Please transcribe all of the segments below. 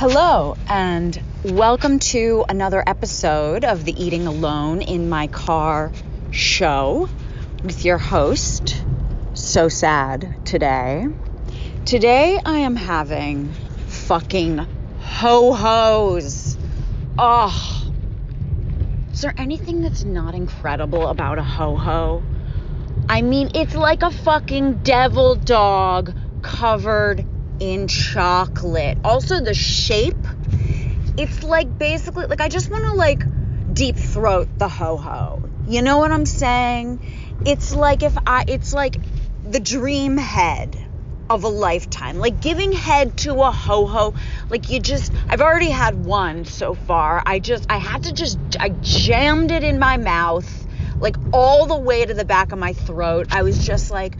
Hello, and welcome to another episode of the Eating Alone in My Car show with your host, So Sad, today. Today I am having fucking ho hos. Oh, is there anything that's not incredible about a ho ho? I mean, it's like a fucking devil dog covered in chocolate. Also, the shape, it's like basically, like, I just want to, like, deep throat the ho ho. You know what I'm saying? It's like if I, it's like the dream head of a lifetime. Like giving head to a ho ho, like you just, I've already had one so far. I just, I had to just, I jammed it in my mouth, like all the way to the back of my throat. I was just like,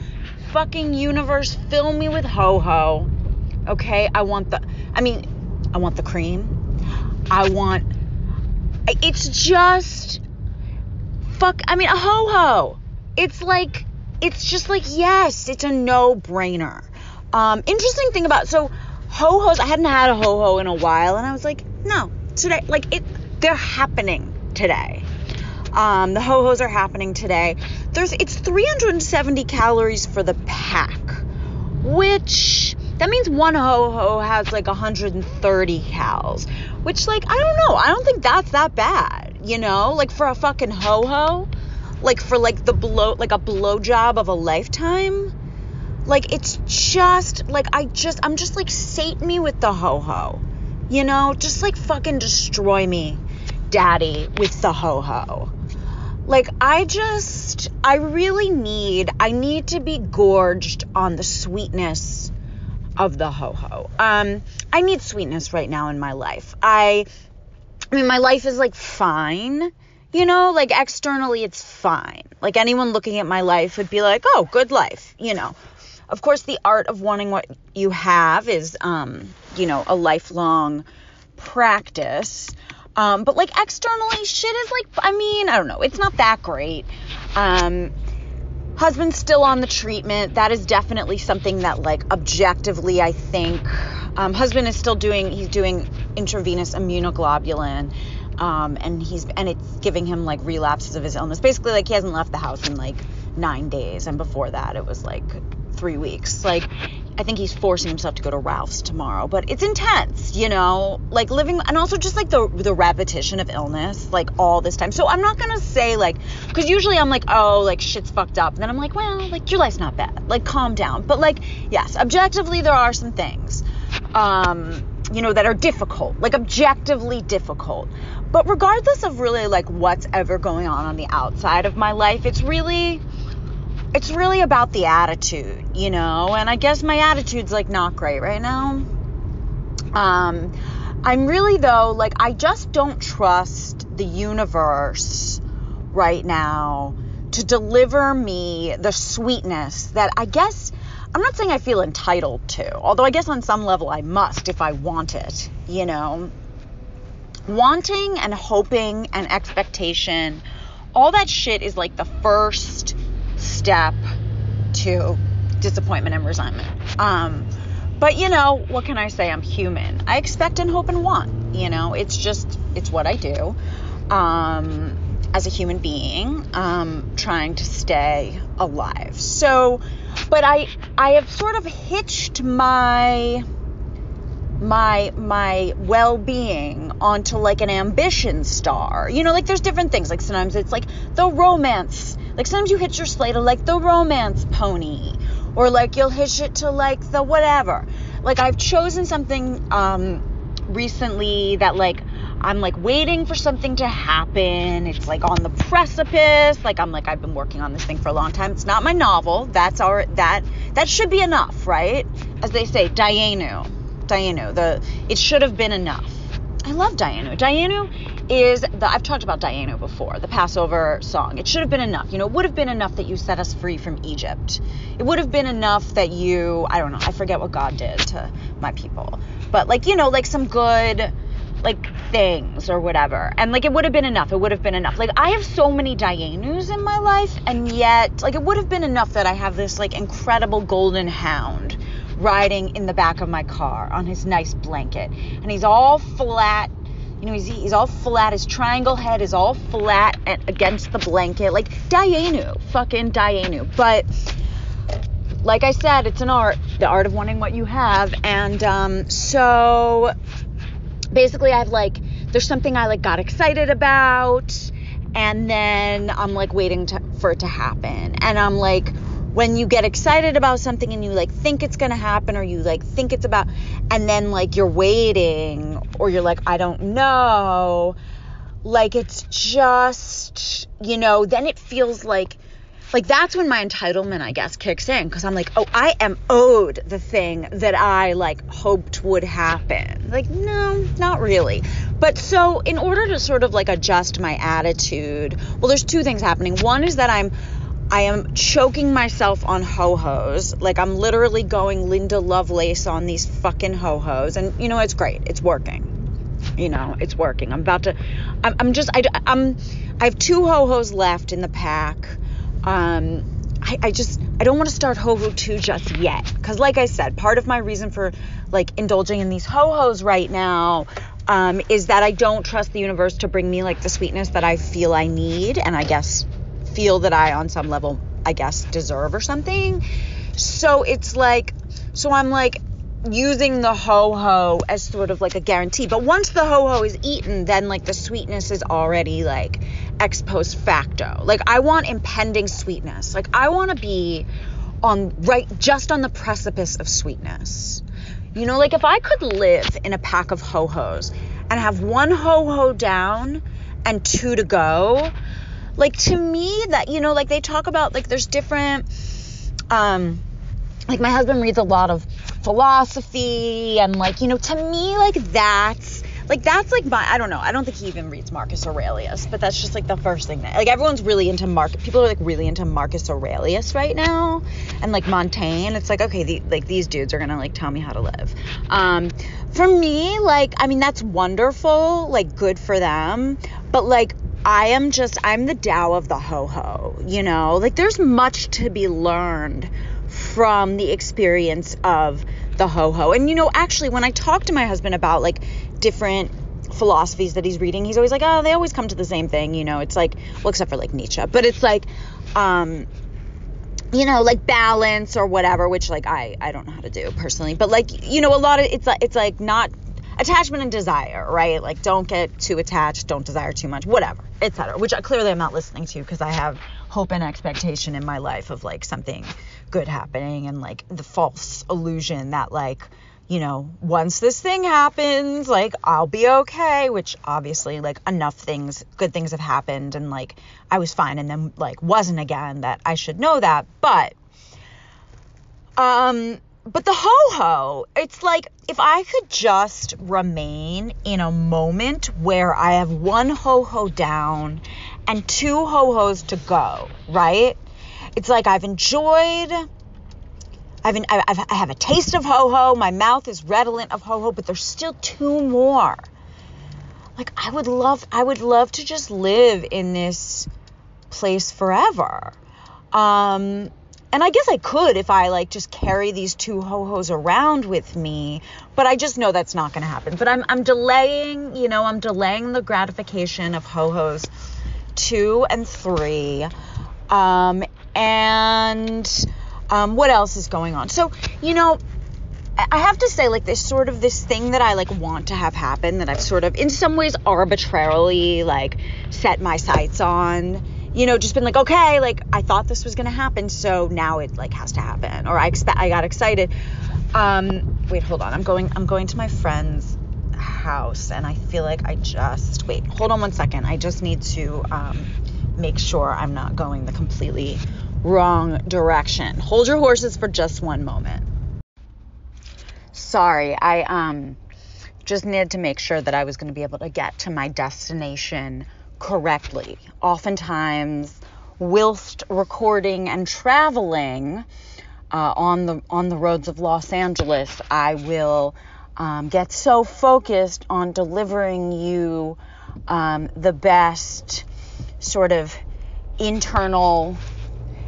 fucking universe, fill me with ho ho. Okay, I want the, I mean, I want the cream. I want, it's just, fuck, I mean, a ho ho. It's like, it's just like, yes, it's a no brainer. Um, interesting thing about, so ho hos, I hadn't had a ho ho in a while, and I was like, no, today, like, it, they're happening today. Um, the ho hos are happening today. There's, it's 370 calories for the pack, which, that means one ho ho has like 130 cals, which, like, I don't know. I don't think that's that bad, you know? Like, for a fucking ho ho, like, for like the blow, like a blow job of a lifetime. Like, it's just, like, I just, I'm just like, sate me with the ho ho, you know? Just like fucking destroy me, daddy, with the ho ho. Like, I just, I really need, I need to be gorged on the sweetness of the ho ho. Um, I need sweetness right now in my life. I, I mean, my life is like fine, you know, like externally it's fine. Like anyone looking at my life would be like, oh, good life, you know. Of course, the art of wanting what you have is, um, you know, a lifelong practice. Um, but like externally, shit is like, I mean, I don't know, it's not that great. Um, husband's still on the treatment. That is definitely something that, like, objectively, I think. Um, husband is still doing, he's doing intravenous immunoglobulin. Um, and he's and it's giving him like relapses of his illness. Basically, like he hasn't left the house in like nine days, and before that, it was like three weeks. Like I think he's forcing himself to go to Ralph's tomorrow, but it's intense, you know, like living and also just like the the repetition of illness like all this time. So I'm not to say like cuz usually I'm like, "Oh, like shit's fucked up." And then I'm like, "Well, like your life's not bad. Like calm down." But like, yes, objectively there are some things um you know that are difficult, like objectively difficult. But regardless of really like what's ever going on on the outside of my life, it's really it's really about the attitude, you know? And I guess my attitude's like not great right now. Um, I'm really though, like, I just don't trust the universe right now to deliver me the sweetness that I guess I'm not saying I feel entitled to, although I guess on some level I must if I want it, you know? Wanting and hoping and expectation, all that shit is like the first step to disappointment and resentment. Um, but you know, what can I say? I'm human. I expect and hope and want. You know, it's just, it's what I do. Um, as a human being, um, trying to stay alive. So, but I, I have sort of hitched my, my my well-being onto like an ambition star. You know, like there's different things. Like sometimes it's like the romance like sometimes you hitch your sleigh to like the romance pony, or like you'll hitch it to like the whatever. Like I've chosen something um, recently that like I'm like waiting for something to happen. It's like on the precipice. Like I'm like I've been working on this thing for a long time. It's not my novel. That's our that that should be enough, right? As they say, Dayenu. Dayenu. The it should have been enough. I love Dayenu. Dayenu is the I've talked about Dayenu before, the Passover song. It should have been enough. You know, it would have been enough that you set us free from Egypt. It would have been enough that you I don't know, I forget what God did to my people. But like, you know, like some good like things or whatever. And like it would have been enough. It would have been enough. Like I have so many Dayenus in my life and yet like it would have been enough that I have this like incredible golden hound riding in the back of my car on his nice blanket. And he's all flat. You know, he's, he's all flat. His triangle head is all flat and against the blanket. Like Dayenu. Fucking Dayenu. But like I said, it's an art. The art of wanting what you have. And um, so basically, I've like, there's something I like got excited about. And then I'm like waiting to, for it to happen. And I'm like, when you get excited about something and you like think it's going to happen or you like think it's about and then like you're waiting or you're like I don't know. Like it's just you know then it feels like like that's when my entitlement I guess kicks in cuz I'm like oh I am owed the thing that I like hoped would happen. Like no not really. But so in order to sort of like adjust my attitude well there's two things happening. One is that I'm I am choking myself on ho hos. Like I'm literally going Linda Lovelace on these fucking ho hos. And you know, it's great. It's working. You know, it's working. I'm about to, I'm, I'm just, I, I'm, I have two ho hos left in the pack. Um, I, I just, I don't want to start ho ho 2 just yet. Because, like I said, part of my reason for like indulging in these ho hos right now um, is that I don't trust the universe to bring me like the sweetness that I feel I need. And I guess feel that I, on some level, I guess, deserve or something. So it's like, so I'm like using the ho ho as sort of like a guarantee. But once the ho ho is eaten, then like the sweetness is already like ex post facto. Like I want impending sweetness. Like I want to be on right just on the precipice of sweetness. You know, like if I could live in a pack of ho hos and have one ho ho down and two to go, like to me that you know like they talk about like there's different um like my husband reads a lot of philosophy and like you know to me like that's like that's like my I don't know I don't think he even reads Marcus Aurelius but that's just like the first thing that like everyone's really into Mark people are like really into Marcus Aurelius right now and like Montaigne. It's like okay the, like these dudes are gonna like tell me how to live. Um for me like I mean that's wonderful like good for them but like I am just, I'm the Tao of the ho ho, you know? Like, there's much to be learned from the experience of the ho ho. And, you know, actually, when I talk to my husband about like different philosophies that he's reading, he's always like, oh, they always come to the same thing, you know? It's like, well, except for like Nietzsche, but it's like, um, you know, like balance or whatever, which like I I don't know how to do personally, but like you know, a lot of it's like it's like not attachment and desire, right? Like don't get too attached, don't desire too much, whatever, etc. Which I, clearly I'm not listening to because I have hope and expectation in my life of like something good happening and like the false illusion that like you know, once this thing happens, like I'll be okay, which obviously like enough things, good things have happened and like I was fine and then like wasn't again that I should know that. But um but the ho ho, it's like if I could just remain in a moment where I have one ho ho down and two ho hos to go, right? It's like I've enjoyed. I've, I've, I have a taste of ho ho. My mouth is redolent of ho ho, but there's still two more. Like I would love, I would love to just live in this place forever. Um, and I guess I could if I like just carry these two ho hos around with me, but I just know that's not going to happen. But I'm I'm delaying, you know, I'm delaying the gratification of ho hos two and three, um, and um, what else is going on? So you know, I have to say, like, this sort of this thing that I like want to have happen that I've sort of, in some ways, arbitrarily like set my sights on you know, just been like, okay, like I thought this was gonna happen, so now it like has to happen. Or I expect I got excited. Um, wait, hold on. I'm going I'm going to my friend's house and I feel like I just wait, hold on one second. I just need to um, make sure I'm not going the completely wrong direction. Hold your horses for just one moment. Sorry, I um just needed to make sure that I was to be able to get to my destination correctly. Oftentimes, whilst recording and traveling uh, on the on the roads of Los Angeles, I will um, get so focused on delivering you um, the best sort of internal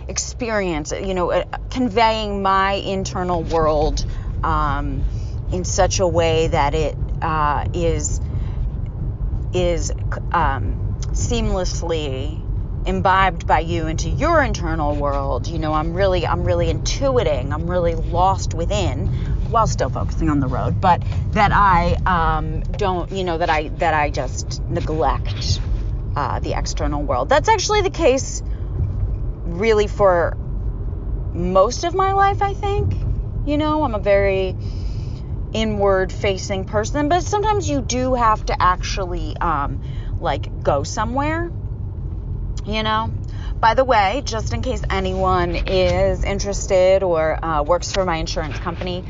experience, you know, uh, conveying my internal world um, in such a way that it uh, is is um, seamlessly imbibed by you into your internal world. You know i'm really i'm really intuiting. I'm really lost within while still focusing on the road but that i um, don't you know that i that i just neglect uh, the external world. That's actually the case really for most of my life i think. You know i'm a very inward facing person but sometimes you do have to actually um, like go somewhere you know? By the way just in case anyone is interested or uh, works for my insurance company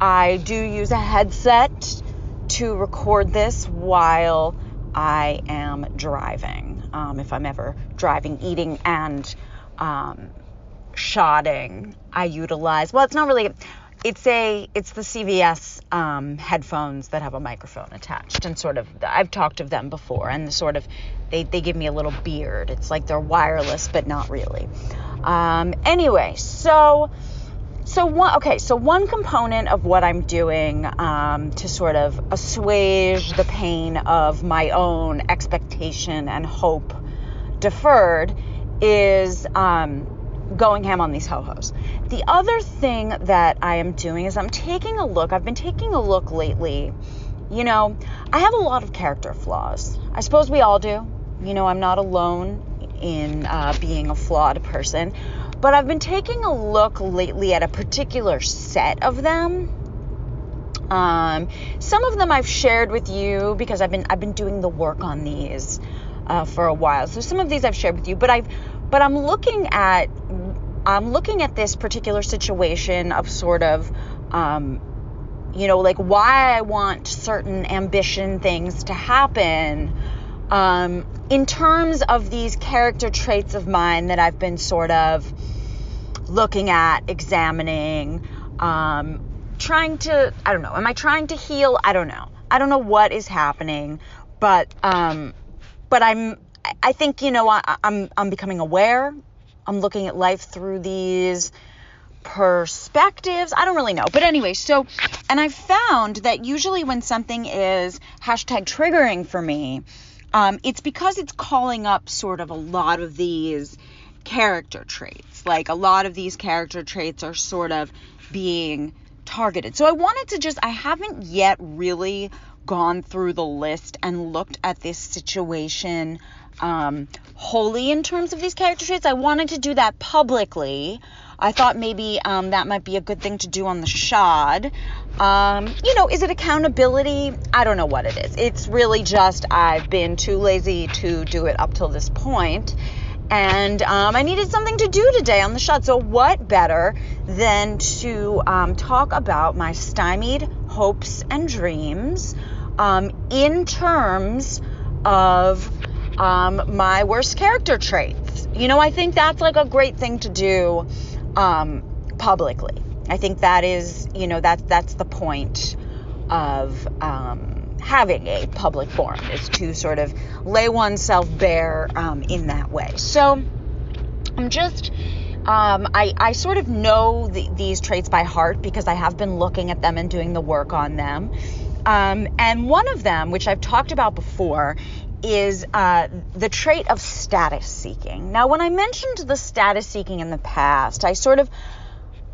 i do use a headset to record this while i am driving. Um, if i'm ever driving eating and um, shodding i utilize well it's not really it's a it's the CVS um, headphones that have a microphone attached and sort of I've talked of them before and the sort of they, they give me a little beard. It's like they're wireless but not really. Um, anyway, so so one okay, so one component of what I'm doing um, to sort of assuage the pain of my own expectation and hope deferred is um, going ham on these ho-hos. The other thing that I am doing is I'm taking a look. I've been taking a look lately. You know, I have a lot of character flaws. I suppose we all do. You know, I'm not alone in uh, being a flawed person. But I've been taking a look lately at a particular set of them. Um, some of them I've shared with you because I've been I've been doing the work on these uh, for a while. So some of these I've shared with you, but I've but I'm looking at I'm looking at this particular situation of sort of, um, you know, like why I want certain ambition things to happen um, in terms of these character traits of mine that I've been sort of looking at, examining, um, trying to, I don't know, am I trying to heal? I don't know. I don't know what is happening, but, um, but I'm, I think, you know, I, I'm, I'm becoming aware I'm looking at life through these perspectives. I don't really know. But anyway, so, and I found that usually when something is hashtag triggering for me, um, it's because it's calling up sort of a lot of these character traits. Like a lot of these character traits are sort of being targeted. So I wanted to just, I haven't yet really gone through the list and looked at this situation um, wholly in terms of these character traits. I wanted to do that publicly. I thought maybe um, that might be a good thing to do on the shod. Um, you know, is it accountability? I don't know what it is. It's really just I've been too lazy to do it up till this point, and um, I needed something to do today on the shod. So what better than to um, talk about my stymied hopes and dreams um, in terms of um, my worst character traits. You know, I think that's like a great thing to do um, publicly. I think that is, you know, that that's the point of um, having a public forum is to sort of lay oneself bare um, in that way. So I'm just. Um, I, I sort of know the, these traits by heart because I have been looking at them and doing the work on them. Um, and one of them, which I've talked about before, is uh, the trait of status seeking. Now, when I mentioned the status seeking in the past, I sort of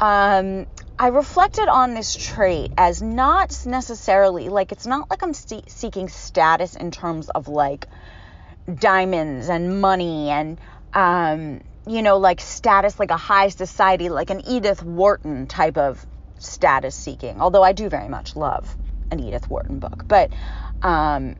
um, I reflected on this trait as not necessarily like it's not like I'm see- seeking status in terms of like diamonds and money and um, you know like status like a high society like an Edith Wharton type of status seeking. Although I do very much love an Edith Wharton book, but um,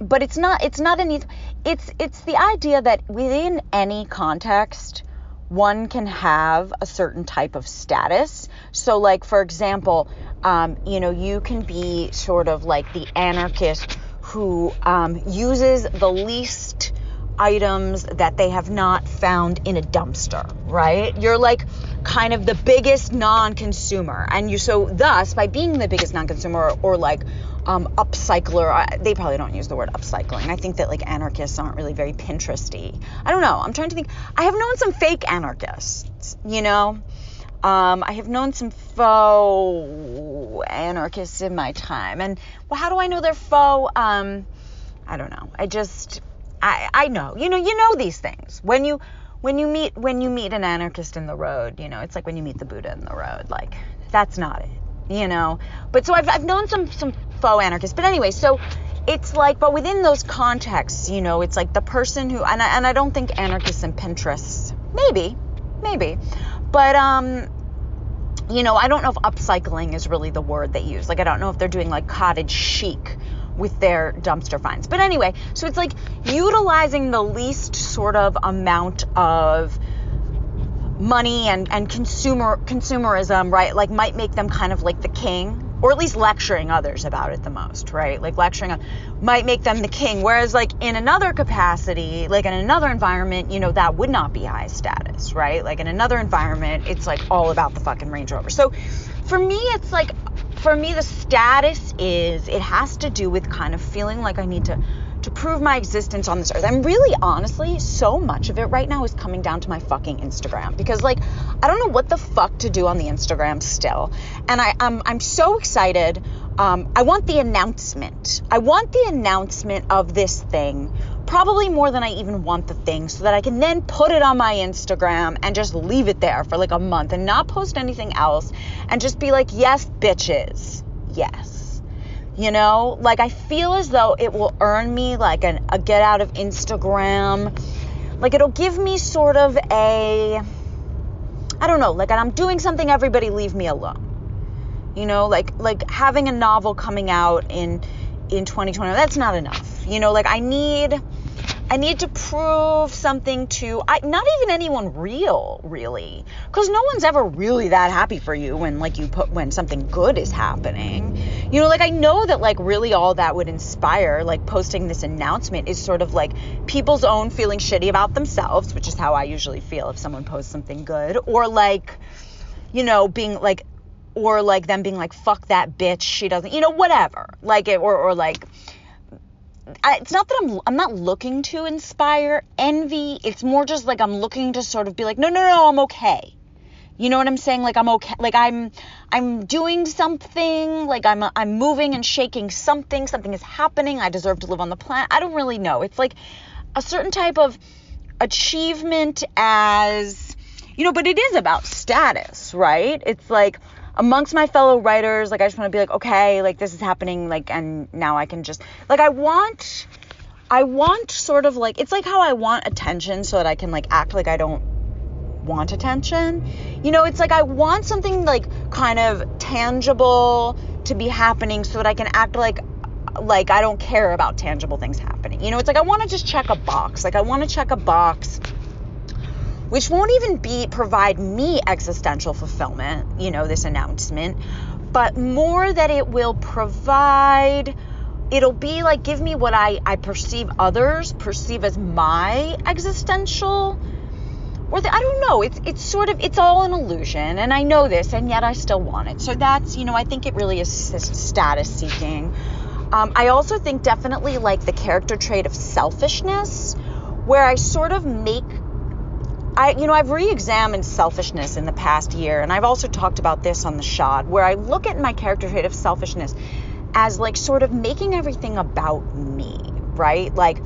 but it's not it's not an it's it's the idea that within any context one can have a certain type of status. So like for example um, you know you can be sort of like the anarchist who um, uses the least items that they have not found in a dumpster right you're like kind of the biggest non-consumer and you so thus by being the biggest non-consumer or, like um, upcycler. They probably don't use the word upcycling. I think that like anarchists aren't really very Pinteresty. I don't know. I'm trying to think. I have known some fake anarchists, you know, Um, I have known some faux anarchists in my time, and well, how do I know they're faux? Um, I don't know. I just, I, I know. You know, you know these things when you, when you meet, when you meet an anarchist in the road. You know, it's like when you meet the Buddha in the road. Like that's not it. You know. But so I've, I've known some some faux anarchists. But anyway, so it's like, but within those contexts, you know, it's like the person who, and I, and I don't think anarchists and Pinterests, maybe, maybe, but um, you know, I don't know if upcycling is really the word they use. Like, I don't know if they're doing like cottage chic with their dumpster finds. But anyway, so it's like utilizing the least sort of amount of money and, and consumer consumerism, right? Like might make them kind of like the king or at least lecturing others about it the most, right? Like lecturing might make them the king. Whereas, like in another capacity, like in another environment, you know, that would not be high status, right? Like in another environment, it's like all about the fucking Range Rover. So for me, it's like, for me, the status is it has to do with kind of feeling like I need to to prove my existence on this earth. And really, honestly, so much of it right now is coming down to my fucking Instagram because, like, I don't know what the fuck to do on the Instagram still. And I, I'm, I'm so excited. Um, I want the announcement. I want the announcement of this thing, probably more than I even want the thing, so that I can then put it on my Instagram and just leave it there for like a month and not post anything else and just be like, yes, bitches, yes. You know, like I feel as though it will earn me like an, a get out of Instagram. Like it'll give me sort of a, I don't know, like I'm doing something, everybody leave me alone. You know, like like having a novel coming out in in 2020, that's not enough. You know, like I need I need to prove something to I, not even anyone real, really, because no one's ever really that happy for you when like you put when something good is happening. You know, like I know that like really all that would inspire like posting this announcement is sort of like people's own feeling shitty about themselves, which is how I usually feel if someone posts something good, or like you know being like or like them being like fuck that bitch she doesn't you know whatever like it or or like I, it's not that I'm I'm not looking to inspire envy. It's more just like I'm looking to sort of be like, no, no, no, I'm okay. You know what I'm saying? Like I'm okay. Like I'm I'm doing something. Like I'm I'm moving and shaking something. Something is happening. I deserve to live on the planet. I don't really know. It's like a certain type of achievement as you know, but it is about status, right? It's like amongst my fellow writers, like I just want to be like, okay, like this is happening, like, and now I can just, like, I want, I want sort of like, it's like how I want attention so that I can like act like I don't want attention. You know, it's like I want something like kind of tangible to be happening so that I can act like like I don't care about tangible things happening. You know, it's like I want to just check a box. Like I want to check a box which won't even be provide me existential fulfillment, you know, this announcement, but more that it will provide it'll be like give me what I, I perceive others perceive as my existential or the, I don't know. It's it's sort of it's all an illusion, and I know this, and yet I still want it. So that's you know I think it really is status seeking. Um, I also think definitely like the character trait of selfishness, where I sort of make I, you know, I've re-examined selfishness in the past year, and I've also talked about this on the shod, where I look at my character trait of selfishness as like sort of making everything about me, right? Like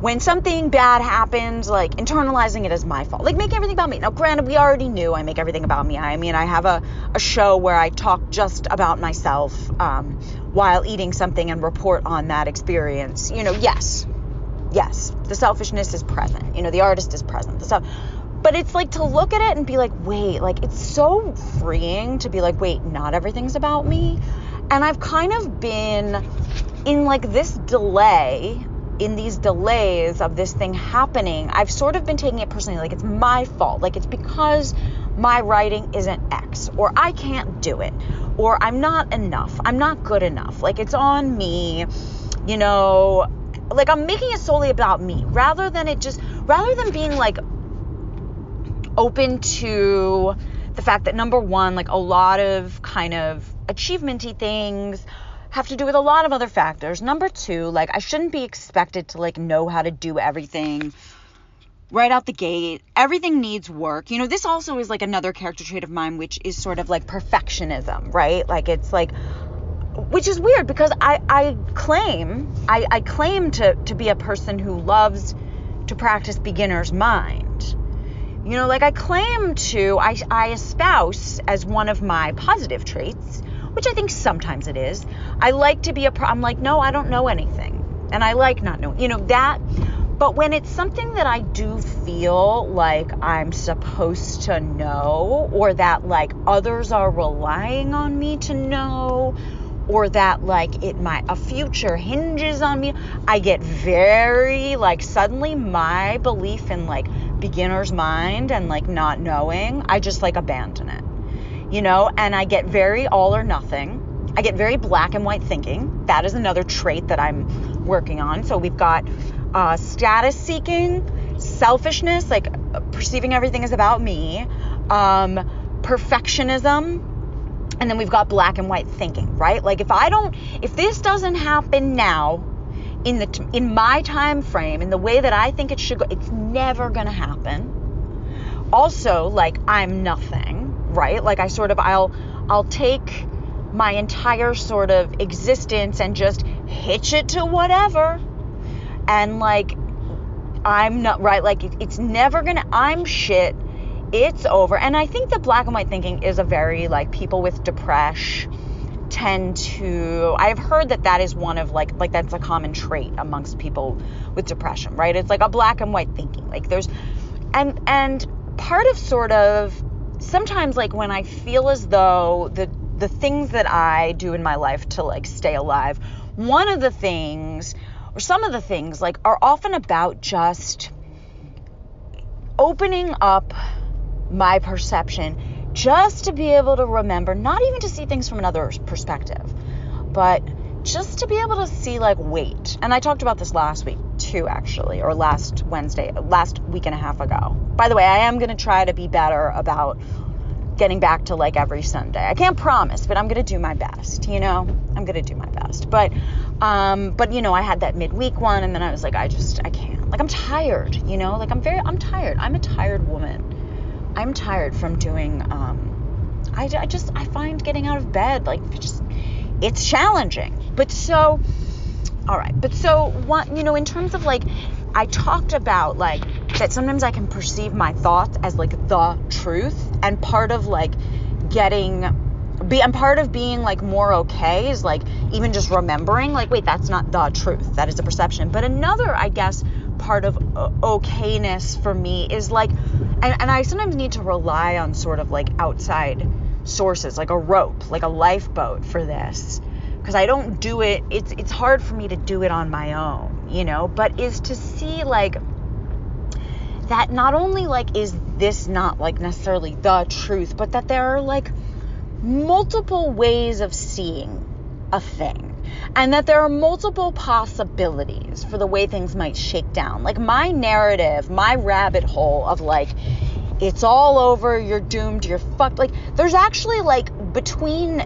when something bad happens, like internalizing it as my fault, like making everything about me. Now, granted, we already knew I make everything about me. I mean, I have a, a show where I talk just about myself um, while eating something and report on that experience. You know, yes, yes, the selfishness is present. You know, the artist is present. The stuff. But it's like to look at it and be like, wait, like it's so freeing to be like, wait, not everything's about me. And I've kind of been in like this delay, in these delays of this thing happening. I've sort of been taking it personally, like it's my fault. Like it's because my writing isn't X, or I can't do it, or I'm not enough. I'm not good enough. Like it's on me, you know like I'm making it solely about me rather than it just rather than being like open to the fact that number one, like a lot of kind of achievementy things have to do with a lot of other factors. Number two, like I shouldn't be expected to like know how to do everything right out the gate. Everything needs work. You know, this also is like another character trait of mine, which is sort of like perfectionism, right? Like it's like, which is weird because I, I claim, I, I claim to, to be a person who loves to practice beginner's mind. You know, like I claim to, I, I espouse as one of my positive traits, which I think sometimes it is. I like to be a, I'm like, no, I don't know anything. And I like not knowing, you know, that but when it's something that I do feel like I'm supposed to know, or that like others are relying on me to know, or that like it might a future hinges on me, I get very like suddenly my belief in like beginner's mind and like not knowing, I just like abandon it. You know, and I get very all or nothing. I get very black and white thinking. That is another trait that I'm working on. So we've got uh, status seeking, selfishness, like perceiving everything is about me, um, perfectionism, and then we've got black and white thinking, right? Like if I don't, if this doesn't happen now, in the in my time frame, in the way that I think it should go, it's never gonna happen. Also, like I'm nothing, right? Like I sort of I'll I'll take my entire sort of existence and just hitch it to whatever and like I'm not right like it's never gonna I'm shit it's over. And I think the black and white thinking is a very like people with depression tend to I've heard that that is one of like like that's a common trait amongst people with depression right? It's like a black and white thinking. Like there's and and part of sort of sometimes like when I feel as though the the things that I do in my life to like stay alive one of the things or some of the things like are often about just opening up my perception just to be able to remember not even to see things from another perspective but just to be able to see like wait and i talked about this last week too actually or last wednesday last week and a half ago by the way i am going to try to be better about getting back to like every Sunday. I can't promise, but I'm going to do my best, you know? I'm going to do my best. But um but you know, I had that midweek one and then I was like I just I can't. Like I'm tired, you know? Like I'm very I'm tired. I'm a tired woman. I'm tired from doing um I, I just I find getting out of bed like just it's challenging. But so all right. But so what you know, in terms of like I talked about like that sometimes I can perceive my thoughts as like the truth and part of like getting be and part of being like more okay is like even just remembering like wait that's not the truth that is a perception but another i guess part of okayness for me is like and, and i sometimes need to rely on sort of like outside sources like a rope like a lifeboat for this. Because i don't do it it's it's hard for me to do it on my own you know? But is to see like that not only like is this not like necessarily the truth, but that there are like multiple ways of seeing a thing and that there are multiple possibilities for the way things might shake down. Like my narrative, my rabbit hole of like it's all over, you're doomed, you're fucked. Like there's actually like between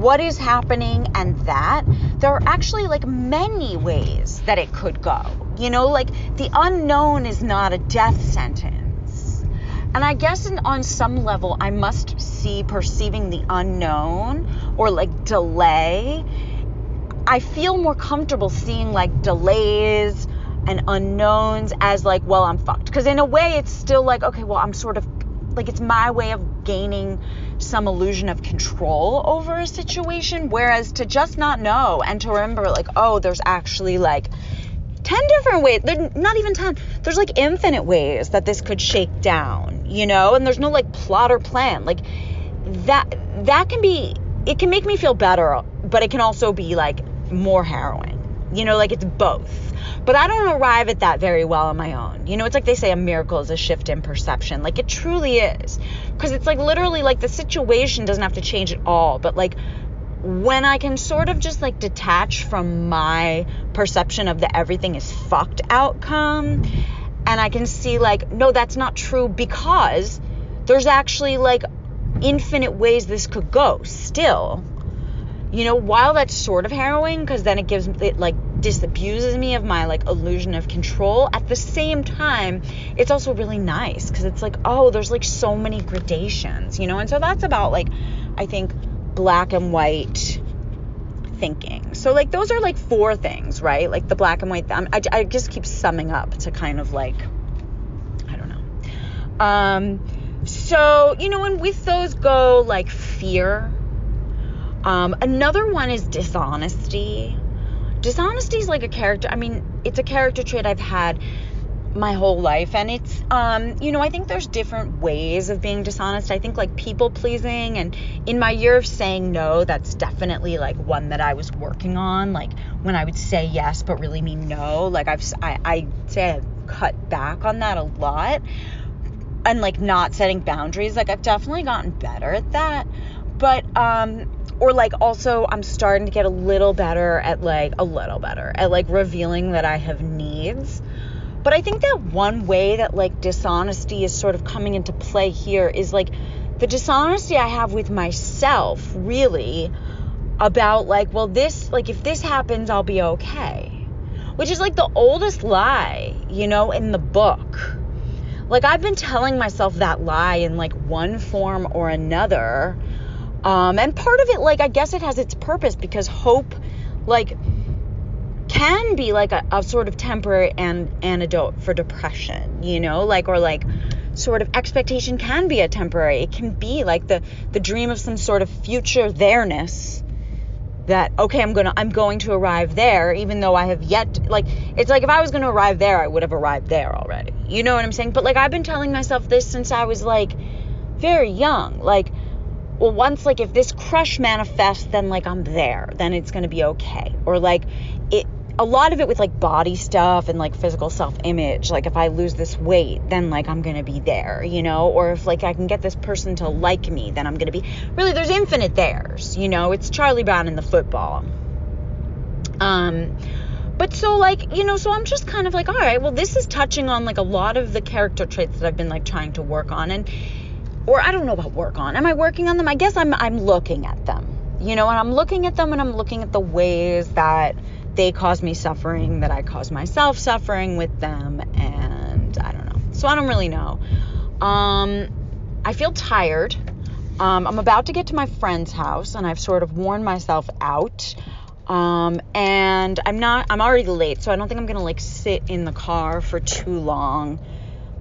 what is happening and that, there are actually like many ways that it could go. You know, like the unknown is not a death sentence. And I guess in, on some level, I must see perceiving the unknown or like delay. I feel more comfortable seeing like delays and unknowns as like, well, I'm fucked. Because in a way, it's still like, okay, well, I'm sort of like, it's my way of gaining some illusion of control over a situation. Whereas to just not know and to remember, like, oh, there's actually like 10 different ways. There's not even 10. There's like infinite ways that this could shake down, you know? And there's no like plot or plan. Like that that can be it can make me feel better, but it can also be like more harrowing. You know, like it's both. But I don't arrive at that very well on my own. You know, it's like they say a miracle is a shift in perception. Like it truly is. Because it's like literally like the situation doesn't have to change at all, but like when I can sort of just like detach from my perception of the everything is fucked outcome and I can see like no that's not true because there's actually like infinite ways this could go still you know while that's sort of harrowing because then it gives it like disabuses me of my like illusion of control at the same time it's also really nice because it's like oh there's like so many gradations you know? And so that's about like i think black and white thinking. So like those are like four things right? Like the black and white I, I just keep summing up to kind of like i don't know. Um so you know and with those go like fear um another one is dishonesty. Dishonesty is like a character i mean it's a character trait i've had my whole life and it's um you know i think there's different ways of being dishonest. I think like people pleasing and in my year of saying no that's definitely like one that i was working on like when i would say yes but really mean no like i've i, I say i've cut back on that a lot and like not setting boundaries like i've definitely gotten better at that but um or like also I'm starting to get a little better at like a little better at like revealing that I have needs. But I think that one way that like dishonesty is sort of coming into play here is like the dishonesty I have with myself really about like well this like if this happens I'll be okay. Which is like the oldest lie, you know, in the book. Like I've been telling myself that lie in like one form or another um, and part of it, like, I guess it has its purpose because hope, like, can be like a, a sort of temporary and antidote for depression, you know, like, or like, sort of expectation can be a temporary. It can be like the the dream of some sort of future there-ness that okay, I'm gonna I'm going to arrive there, even though I have yet like it's like if I was gonna arrive there, I would have arrived there already. You know what I'm saying? But like I've been telling myself this since I was like very young. Like well, once like if this crush manifests, then like I'm there, then it's gonna be okay. Or like it a lot of it with like body stuff and like physical self image. Like if I lose this weight, then like I'm gonna be there, you know? Or if like I can get this person to like me, then I'm gonna be really there's infinite theirs, you know, it's Charlie Brown in the football. Um but so like you know so i'm just kind of like all right well this is touching on like a lot of the character traits that i've been like trying to work on and or I don't know about work on. Am I working on them? I guess I'm I'm looking at them. You know, and I'm looking at them and I'm looking at the ways that they cause me suffering, that I cause myself suffering with them, and I don't know. So I don't really know. Um, I feel tired. Um, I'm about to get to my friend's house, and I've sort of worn myself out. Um, and I'm not. I'm already late, so I don't think I'm gonna like sit in the car for too long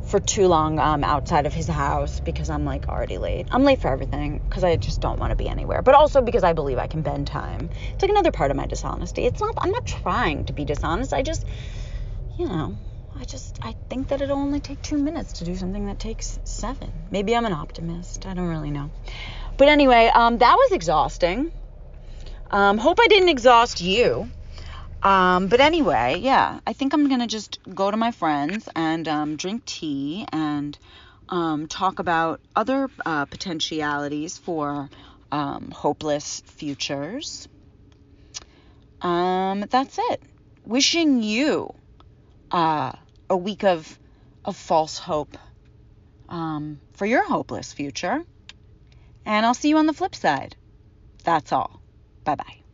for too long um, outside of his house because I'm like already late. I'm late for everything because I just don't want to be anywhere, but also because I believe I can bend time. It's like another part of my dishonesty. It's not, I'm not trying to be dishonest. I just, you know, I just, I think that it'll only take two minutes to do something that takes seven. Maybe I'm an optimist. I don't really know. But anyway, um, that was exhausting. Um, hope I didn't exhaust you. Um, but anyway, yeah, I think I'm gonna just go to my friends and um, drink tea and um, talk about other uh, potentialities for um, hopeless futures. Um, that's it. Wishing you uh, a week of of false hope um, for your hopeless future. And I'll see you on the flip side. That's all. Bye bye.